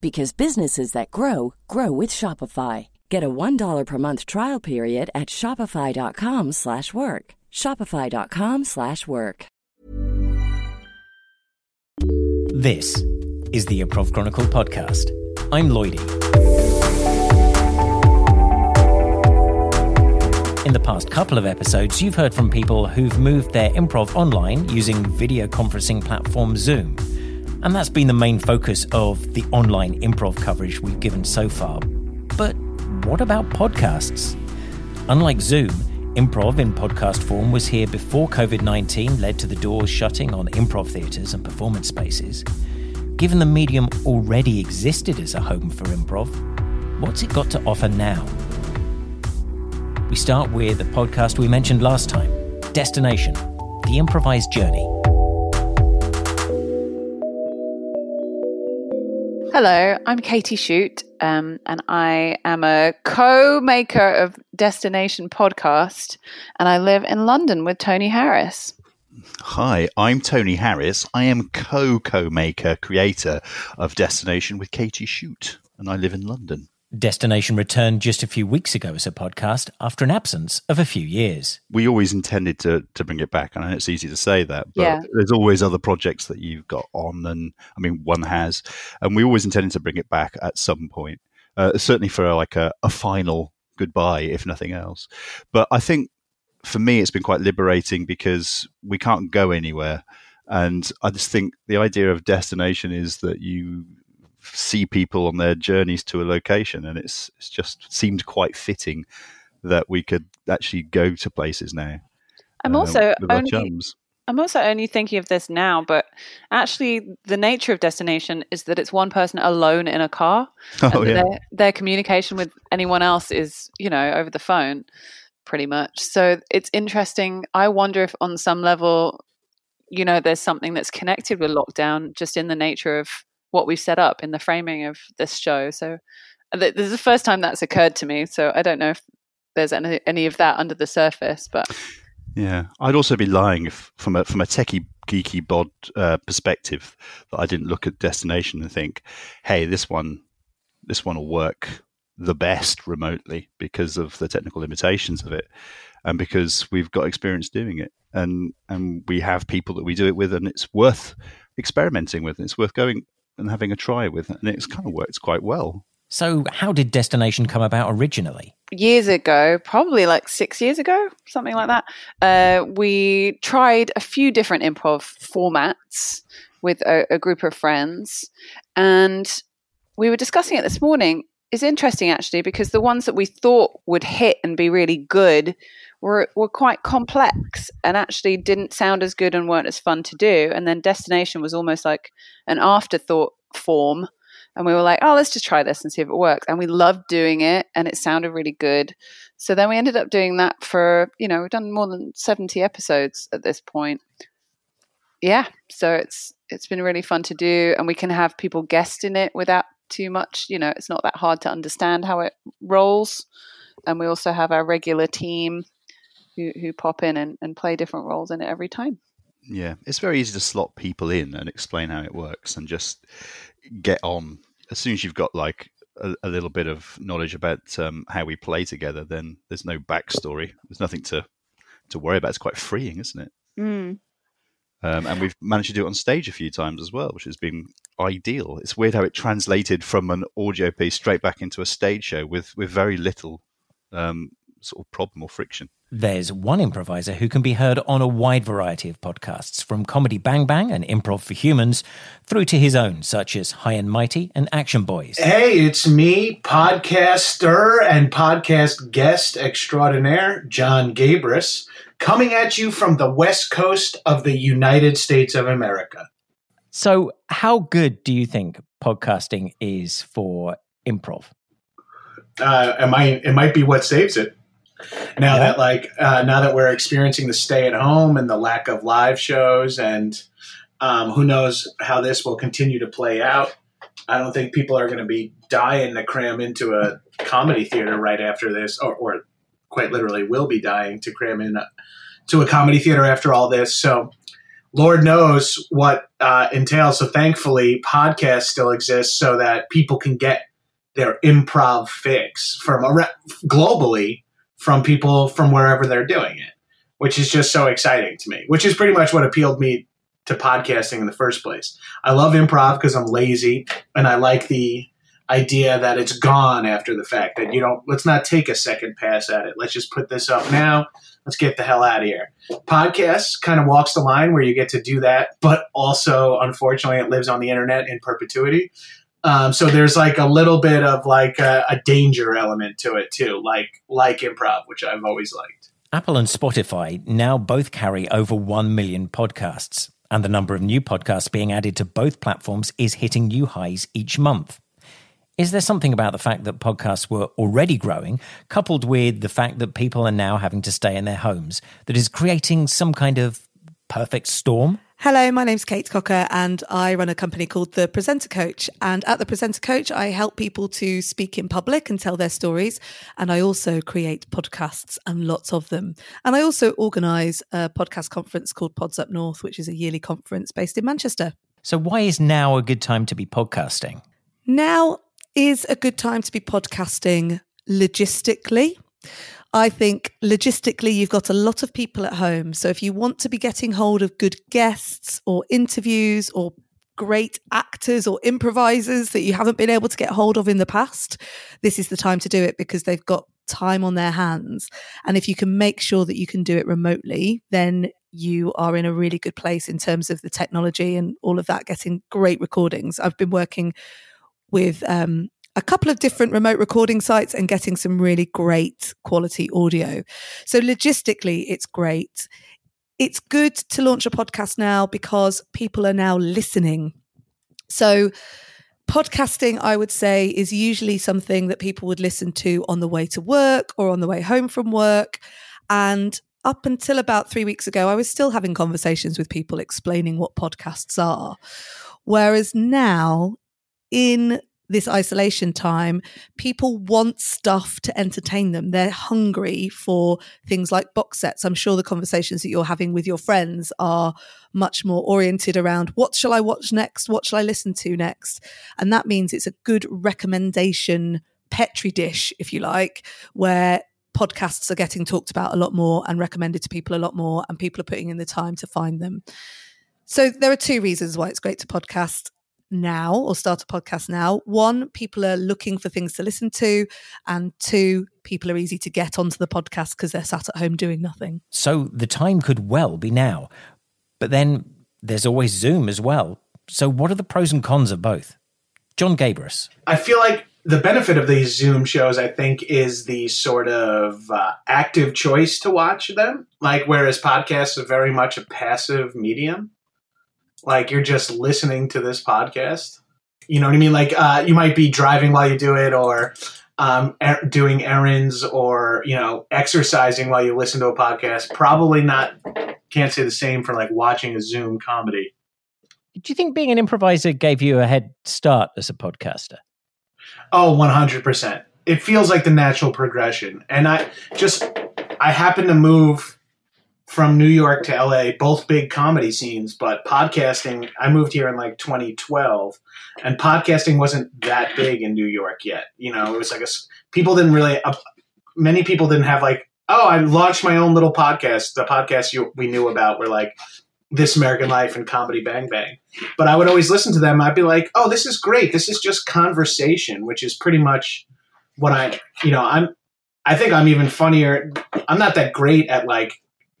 because businesses that grow grow with Shopify. Get a $1 per month trial period at shopify.com/work. shopify.com/work. This is the Improv Chronicle podcast. I'm Lloydie. In the past couple of episodes, you've heard from people who've moved their improv online using video conferencing platform Zoom. And that's been the main focus of the online improv coverage we've given so far. But what about podcasts? Unlike Zoom, improv in podcast form was here before COVID 19 led to the doors shutting on improv theatres and performance spaces. Given the medium already existed as a home for improv, what's it got to offer now? We start with a podcast we mentioned last time Destination, the improvised journey. Hello, I'm Katy Schutte, um, and I am a co maker of Destination Podcast, and I live in London with Tony Harris. Hi, I'm Tony Harris. I am co co maker, creator of Destination with Katy Schutte, and I live in London. Destination returned just a few weeks ago as a podcast after an absence of a few years. We always intended to, to bring it back, and I know it's easy to say that, but Yeah. there's always other projects that you've got on, and I mean, one has, and we always intended to bring it back at some point, uh, certainly for like a, a final goodbye, if nothing else. But I think for me, it's been quite liberating because we can't go anywhere. And I just think the idea of destination is that you see people on their journeys to a location, and it's it's just seemed quite fitting that we could actually go to places now. I'm uh, also only. I'm also only thinking of this now, but actually, the nature of Destination is that it's one person alone in a car, Oh and yeah, their, their communication with anyone else is, you know, over the phone, pretty much. So it's interesting. I wonder if, on some level, you know, there's something that's connected with lockdown, just in the nature of what we've set up in the framing of this show. So th- this is the first time that's occurred to me. So I don't know if there's any any of that under the surface, but yeah. I'd also be lying if, from a from a techie geeky bod uh, perspective, that I didn't look at destination and think, hey, this one, this one will work the best remotely because of the technical limitations of it, and because we've got experience doing it, and and we have people that we do it with, and it's worth experimenting with, and it's worth going and having a try with, and it's kind of worked quite well. So, how did Destination come about originally? years ago, probably like six years ago, something like that, uh, we tried a few different improv formats with a, a group of friends. And we were discussing it this morning. It's interesting actually because the ones that we thought would hit and be really good were were quite complex and actually didn't sound as good and weren't as fun to do. And then Destination was almost like an afterthought form and we were like, oh, let's just try this and see if it works. And we loved doing it, and it sounded really good. So then we ended up doing that for, you know, we've done more than 70 episodes at this point. Yeah, so it's it's been really fun to do, and we can have people guest in it without too much. You know, it's not that hard to understand how it rolls. And we also have our regular team who, who pop in and, and play different roles in it every time. Yeah, it's very easy to slot people in and explain how it works and just get on. As soon as you've got like a, a little bit of knowledge about um, how we play together, then there's no backstory. There's nothing to to worry about. It's quite freeing, isn't it? Mm. Um, and we've managed to do it on stage a few times as well, which has been ideal. It's weird how it translated from an audio piece straight back into a stage show with with very little um, sort of problem or friction. There's one improviser who can be heard on a wide variety of podcasts, from Comedy Bang Bang and Improv for Humans through to his own, such as High and Mighty and Action Boys. Hey, it's me, podcaster and podcast guest extraordinaire, Jon Gabrus, coming at you from the west coast of the United States of America. So, how good do you think podcasting is for improv? Uh, it might it might be what saves it. Now yeah. that like uh, now that we're experiencing the stay at home and the lack of live shows, and um, who knows how this will continue to play out. I don't think people are going to be dying to cram into a comedy theater right after this, or, or quite literally will be dying to cram in a, to a comedy theater after all this. So, Lord knows what uh, entails. So, thankfully, podcasts still exist so that people can get their improv fix from re- globally from people from wherever they're doing it, which is just so exciting to me, which is pretty much what appealed me to podcasting in the first place. I love improv because I'm lazy and I like the idea that it's gone after the fact that you don't let's not take a second pass at it. Let's just put this up now. Let's get the hell out of here. Podcasts kind of walks the line where you get to do that, but also unfortunately it lives on the internet in perpetuity. Um, so there's like a little bit of like a, a danger element to it too, like like improv, which I've always liked. Apple and Spotify now both carry over 1 million podcasts, and the number of new podcasts being added to both platforms is hitting new highs each month. Is there something about the fact that podcasts were already growing, coupled with the fact that people are now having to stay in their homes, that is creating some kind of perfect storm? Hello, my name's Kate Cocker, and I run a company called The Presenter Coach. And at The Presenter Coach, I help people to speak in public and tell their stories. And I also create podcasts and lots of them. And I also organise a podcast conference called Pods Up North, which is a yearly conference based in Manchester. So, why is now a good time to be podcasting? Now is a good time to be podcasting logistically. I think logistically, you've got a lot of people at home. So if you want to be getting hold of good guests or interviews or great actors or improvisers that you haven't been able to get hold of in the past, this is the time to do it because they've got time on their hands. And if you can make sure that you can do it remotely, then you are in a really good place in terms of the technology and all of that, getting great recordings. I've been working with um, a couple of different remote recording sites and getting some really great quality audio. So, logistically, it's great. It's good to launch a podcast now because people are now listening. So, podcasting, I would say, is usually something that people would listen to on the way to work or on the way home from work. And up until about three weeks ago, I was still having conversations with people explaining what podcasts are. Whereas now, in this isolation time, people want stuff to entertain them. They're hungry for things like box sets. I'm sure the conversations that you're having with your friends are much more oriented around what shall I watch next? What shall I listen to next? And that means it's a good recommendation petri dish, if you like, where podcasts are getting talked about a lot more and recommended to people a lot more, and people are putting in the time to find them. So there are two reasons why it's great to podcast now or start a podcast now. One, people are looking for things to listen to. And two, people are easy to get onto the podcast because they're sat at home doing nothing. So the time could well be now. But then there's always Zoom as well. So what are the pros and cons of both? Jon Gabrus. I feel like the benefit of these Zoom shows, I think, is the sort of uh, active choice to watch them. Like, whereas podcasts are very much a passive medium like you're just listening to this podcast. You know what I mean? Like uh, you might be driving while you do it, or um, er- doing errands, or you know, exercising while you listen to a podcast. Probably not. Can't say the same for like watching a Zoom comedy. Do you think being an improviser gave you a head start as a podcaster? Oh, 100%. It feels like the natural progression. And I just, I happen to move from New York to LA, both big comedy scenes, but podcasting, I moved here in like 2012 and podcasting wasn't that big in New York yet. You know, it was like a, people didn't really, uh, many people didn't have like, oh, I launched my own little podcast. The podcasts you, we knew about were like This American Life and Comedy Bang Bang. But I would always listen to them. I'd be like, oh, this is great. This is just conversation, which is pretty much what I, you know, I'm, I think I'm even funnier. I'm not that great at like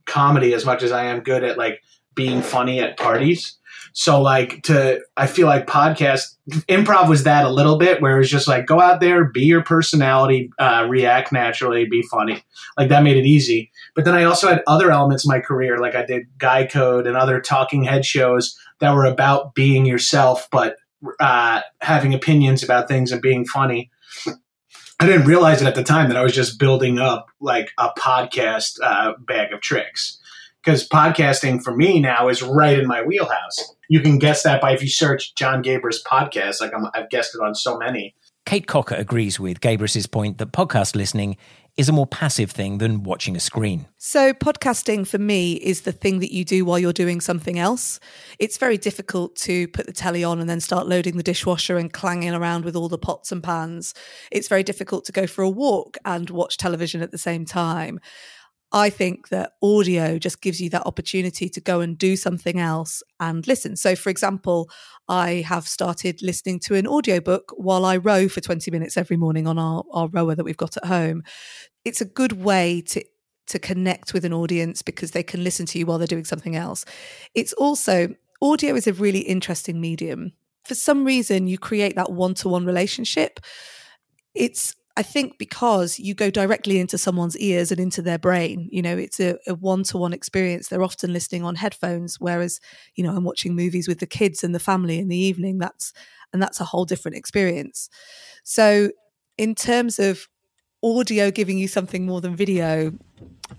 comedy as much as I am good at like being funny at parties. So like to I feel like podcast improv was that a little bit where it's just like go out there, be your personality, uh, react naturally, be funny. Like that made it easy. But then I also had other elements in my career, like I did Guy Code and other talking head shows that were about being yourself, but uh, having opinions about things and being funny. I didn't realize it at the time that I was just building up like a podcast uh, bag of tricks. Because podcasting for me now is right in my wheelhouse. You can guess that by if you search Jon Gabrus podcast. Like i have guessed it on so many. Kate Cocker agrees with Gabrus's point that podcast listening is a more passive thing than watching a screen. So, podcasting for me is the thing that you do while you're doing something else. It's very difficult to put the telly on and then start loading the dishwasher and clanging around with all the pots and pans. It's very difficult to go for a walk and watch television at the same time. I think that audio just gives you that opportunity to go and do something else and listen. So, for example, I have started listening to an audiobook while I row for 20 minutes every morning on our, our rower that we've got at home. It's a good way to to connect with an audience because they can listen to you while they're doing something else. It's also audio is a really interesting medium. For some reason, you create that one to one relationship. It's I think because you go directly into someone's ears and into their brain, you know, it's a one to one experience. They're often listening on headphones, whereas, you know, I'm watching movies with the kids and the family in the evening. That's, and that's a whole different experience. So, in terms of audio giving you something more than video,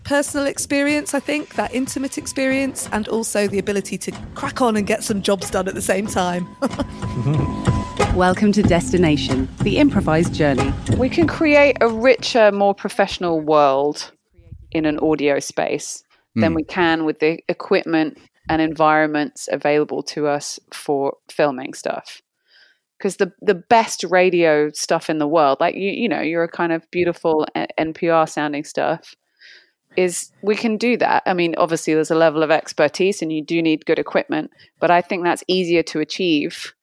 personal experience, I think, that intimate experience, and also the ability to crack on and get some jobs done at the same time. Welcome to Destination, the improvised journey. We can create a richer, more professional world in an audio space mm. than hmm. we can with the equipment and environments available to us for filming stuff. Because the the best radio stuff in the world, like you, you know, you're a kind of beautiful NPR sounding stuff, is we can do that. I mean, obviously, there's a level of expertise, and you do need good equipment, but I think that's easier to achieve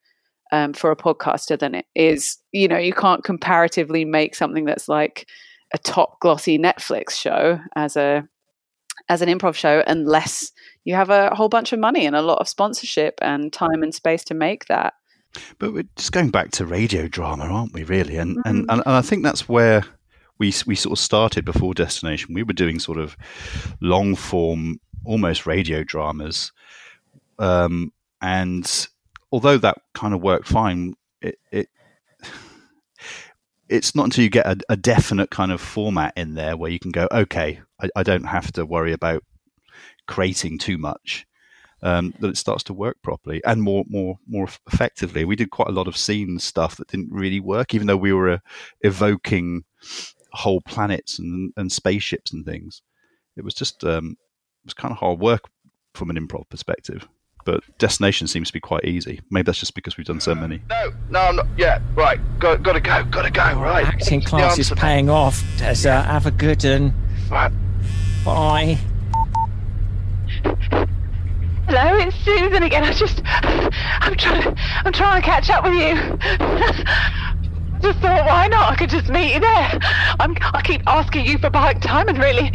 um, for a podcaster than it is. You know, you can't comparatively make something that's like a top glossy Netflix show as a as an improv show unless you have a whole bunch of money and a lot of sponsorship and time and space to make that. But we're just going back to radio drama, aren't we? Really, and mm-hmm. and, and I think that's where we we sort of started before Destination. We were doing sort of long form, almost radio dramas, um, and although that kind of worked fine, it, it it's not until you get a, a, definite kind of format in there where you can go, okay, I, I don't have to worry about creating too much. Um, that it starts to work properly and more more more effectively. We did quite a lot of scene stuff that didn't really work, even though we were uh, evoking whole planets and, and spaceships and things. It was just um, it was kind of hard work from an improv perspective but Destination seems to be quite easy. Maybe that's just because we've done so many. No, no, I'm not. Yeah, right. Got, got to go. Got to go. Right. Acting class is paying off. As, uh, have a good one. Right. Bye. Hello, it's Susan again. I just, I'm trying to, I'm trying to catch up with you. just thought, why not? I could just meet you there. I'm, I keep asking you for bike time, and really,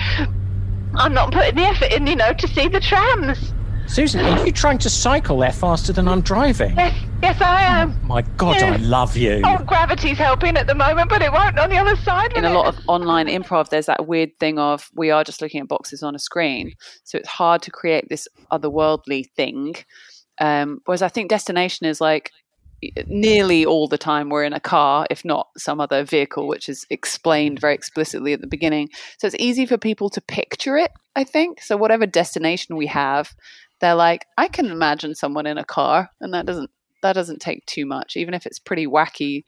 I'm not putting the effort in, you know, to see the trams. Susan, are you trying to cycle there faster than I'm driving? Yes, yes, I am. Oh, my God, yes. I love you. Oh, gravity's helping at the moment, but it won't on the other side. In a lot of online improv, there's that weird thing of we are just looking at boxes on a screen, so it's hard to create this otherworldly thing. Um, whereas I think destination is like nearly all the time we're in a car, if not some other vehicle, which is explained very explicitly at the beginning. So it's easy for people to picture it, I think. So whatever destination we have, they're like, I can imagine someone in a car, and that doesn't that doesn't take too much, even if it's pretty wacky.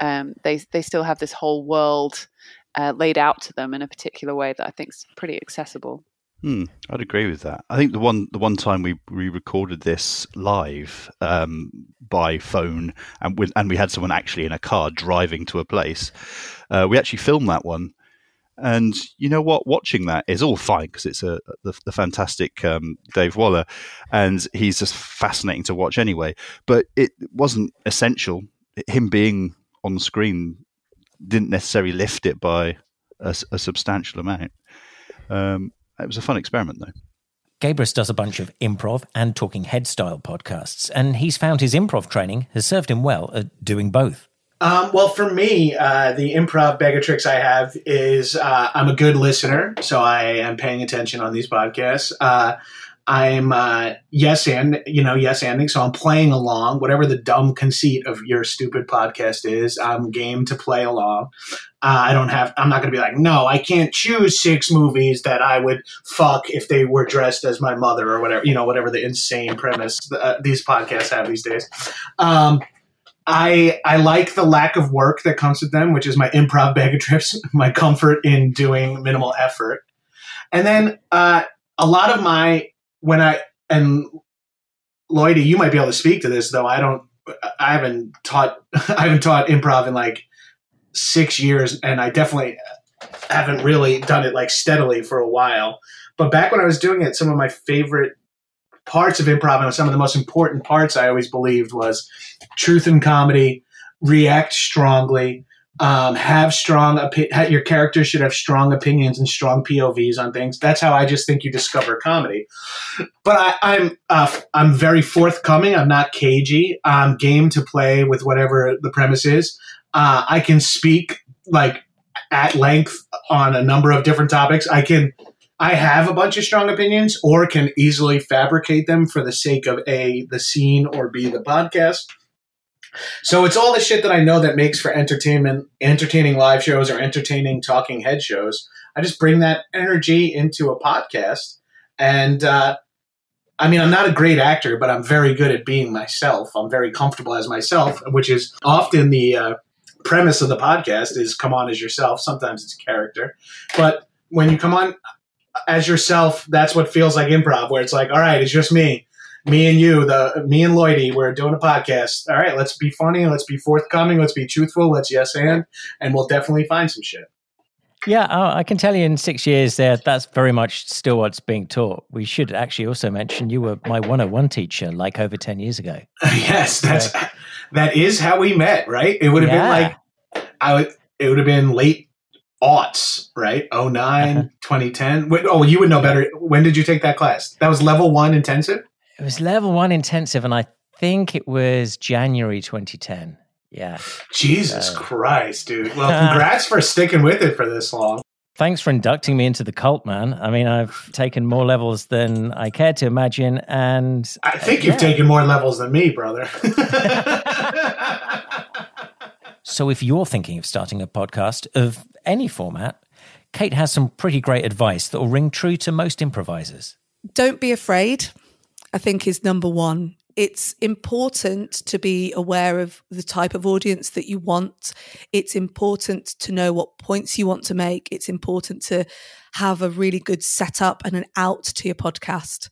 Um, they they still have this whole world uh, laid out to them in a particular way that I think is pretty accessible. Hmm, I'd agree with that. I think the one the one time we we recorded this live um, by phone, and with, and we had someone actually in a car driving to a place. Uh, we actually filmed that one, and you know what? Watching that is all fine because it's a the, the fantastic um, Dave Waller, and he's just fascinating to watch anyway. But it wasn't essential. Him being on screen didn't necessarily lift it by a, a substantial amount. Um, it was a fun experiment, though. Gabrus does a bunch of improv and talking head style podcasts, and he's found his improv training has served him well at doing both. Um, well, for me, uh, the improv bag of tricks I have is uh, I'm a good listener, so I am paying attention on these podcasts. Uh, I'm uh, yes and you know yes anding, so I'm playing along. Whatever the dumb conceit of your stupid podcast is, I'm game to play along. Uh, I don't have. I'm not going to be like, no, I can't choose six movies that I would fuck if they were dressed as my mother or whatever. You know, whatever the insane premise uh, these podcasts have these days. Um, I I like the lack of work that comes with them, which is my improv bag of trips, my comfort in doing minimal effort, and then uh, a lot of my when I and Lloydie, you might be able to speak to this though. I don't. I haven't taught. I haven't taught improv in like six years, and I definitely haven't really done it like steadily for a while. But back when I was doing it, some of my favorite parts of improv and some of the most important parts I always believed was truth and comedy, react strongly, um, have strong your characters should have strong opinions and strong povs on things. That's how i just think you discover comedy. But I, am I'm, uh, I'm very forthcoming. I'm not cagey. I'm game to play with whatever the premise is. Uh, i can speak like at length on a number of different topics. I can i have a bunch of strong opinions or can easily fabricate them for the sake of a the scene or b the podcast so it's all the shit that I know that makes for entertainment, entertaining live shows or entertaining talking head shows. I just bring that energy into a podcast. And uh, I mean, I'm not a great actor, but I'm very good at being myself. I'm very comfortable as myself, which is often the uh, premise of the podcast is come on as yourself. Sometimes it's character. But when you come on as yourself, that's what feels like improv, where it's like, all right, it's just me me and you, the me and Lloydie, we're doing a podcast. All right, let's be funny, let's be forthcoming, let's be truthful, let's yes and, and we'll definitely find some shit. Yeah, I can tell you in six years there, that's very much still what's being taught. We should actually also mention you were my 101 teacher like over 10 years ago. yes, that's so, that is how we met, right? It would have yeah. been like I would it would have been late aughts, right? 09, 2010. Wait, oh, you would know better. When did you take that class? That was level 1 intensive? It was level one intensive, and I think it was January 2010. Yeah. Jesus Christ, dude. Well, congrats for sticking with it for this long. Thanks for inducting me into the cult, man. I mean, I've taken more levels than I care to imagine, and I think uh, you've yeah. taken more levels than me, brother. so, if you're thinking of starting a podcast of any format, Kate has some pretty great advice that will ring true to most improvisers. Don't be afraid. I think is number one. It's important to be aware of the type of audience that you want. It's important to know what points you want to make. It's important to have a really good setup and an out to your podcast.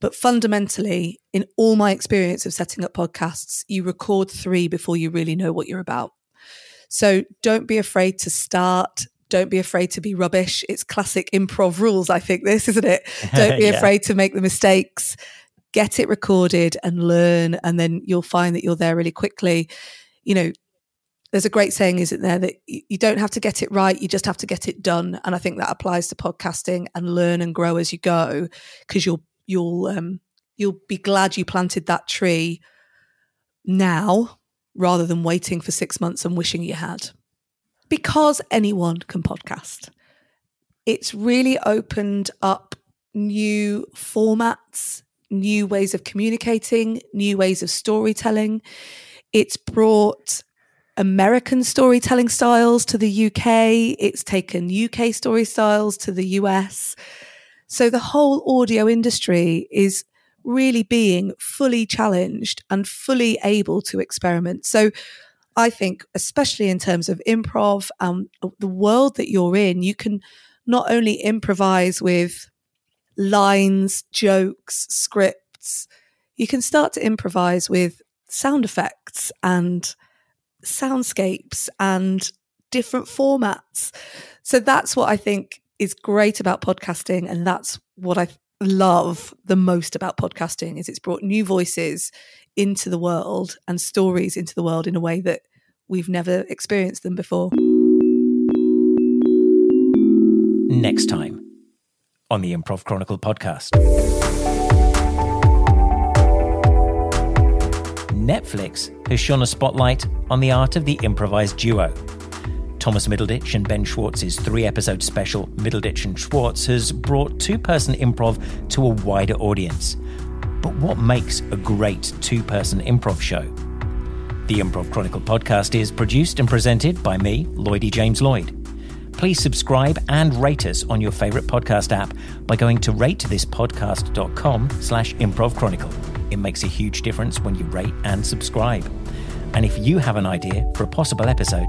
But fundamentally, in all my experience of setting up podcasts, you record three before you really know what you're about. So don't be afraid to start. Don't be afraid to be rubbish. It's classic improv rules, I think, this, isn't it? Don't be yeah. afraid to make the mistakes. Get it recorded and learn, and then you'll find that you're there really quickly. You know, there's a great saying, isn't there, that you don't have to get it right, you just have to get it done. And I think that applies to podcasting and learn and grow as you go, because you'll you'll um, you'll be glad you planted that tree now rather than waiting for six months and wishing you had because anyone can podcast. It's really opened up new formats, new ways of communicating, new ways of storytelling. It's brought American storytelling styles to the UK, it's taken UK story styles to the US. So the whole audio industry is really being fully challenged and fully able to experiment. So I think, especially in terms of improv, um, the world that you're in, you can not only improvise with lines, jokes, scripts, you can start to improvise with sound effects and soundscapes and different formats. So that's what I think is great about podcasting and that's what I love the most about podcasting is it's brought new voices into the world and stories into the world in a way that we've never experienced them before. Next time on the Improv Chronicle podcast. Netflix has shone a spotlight on the art of the improvised duo. Thomas Middleditch and Ben Schwartz's three episode special, Middleditch and Schwartz, has brought two person improv to a wider audience. But what makes a great two person improv show? The Improv Chronicle podcast is produced and presented by me, Lloydie James Lloyd. Please subscribe and rate us on your favorite podcast app by going to ratethispodcast.com slash improv chronicle. It makes a huge difference when you rate and subscribe. And if you have an idea for a possible episode,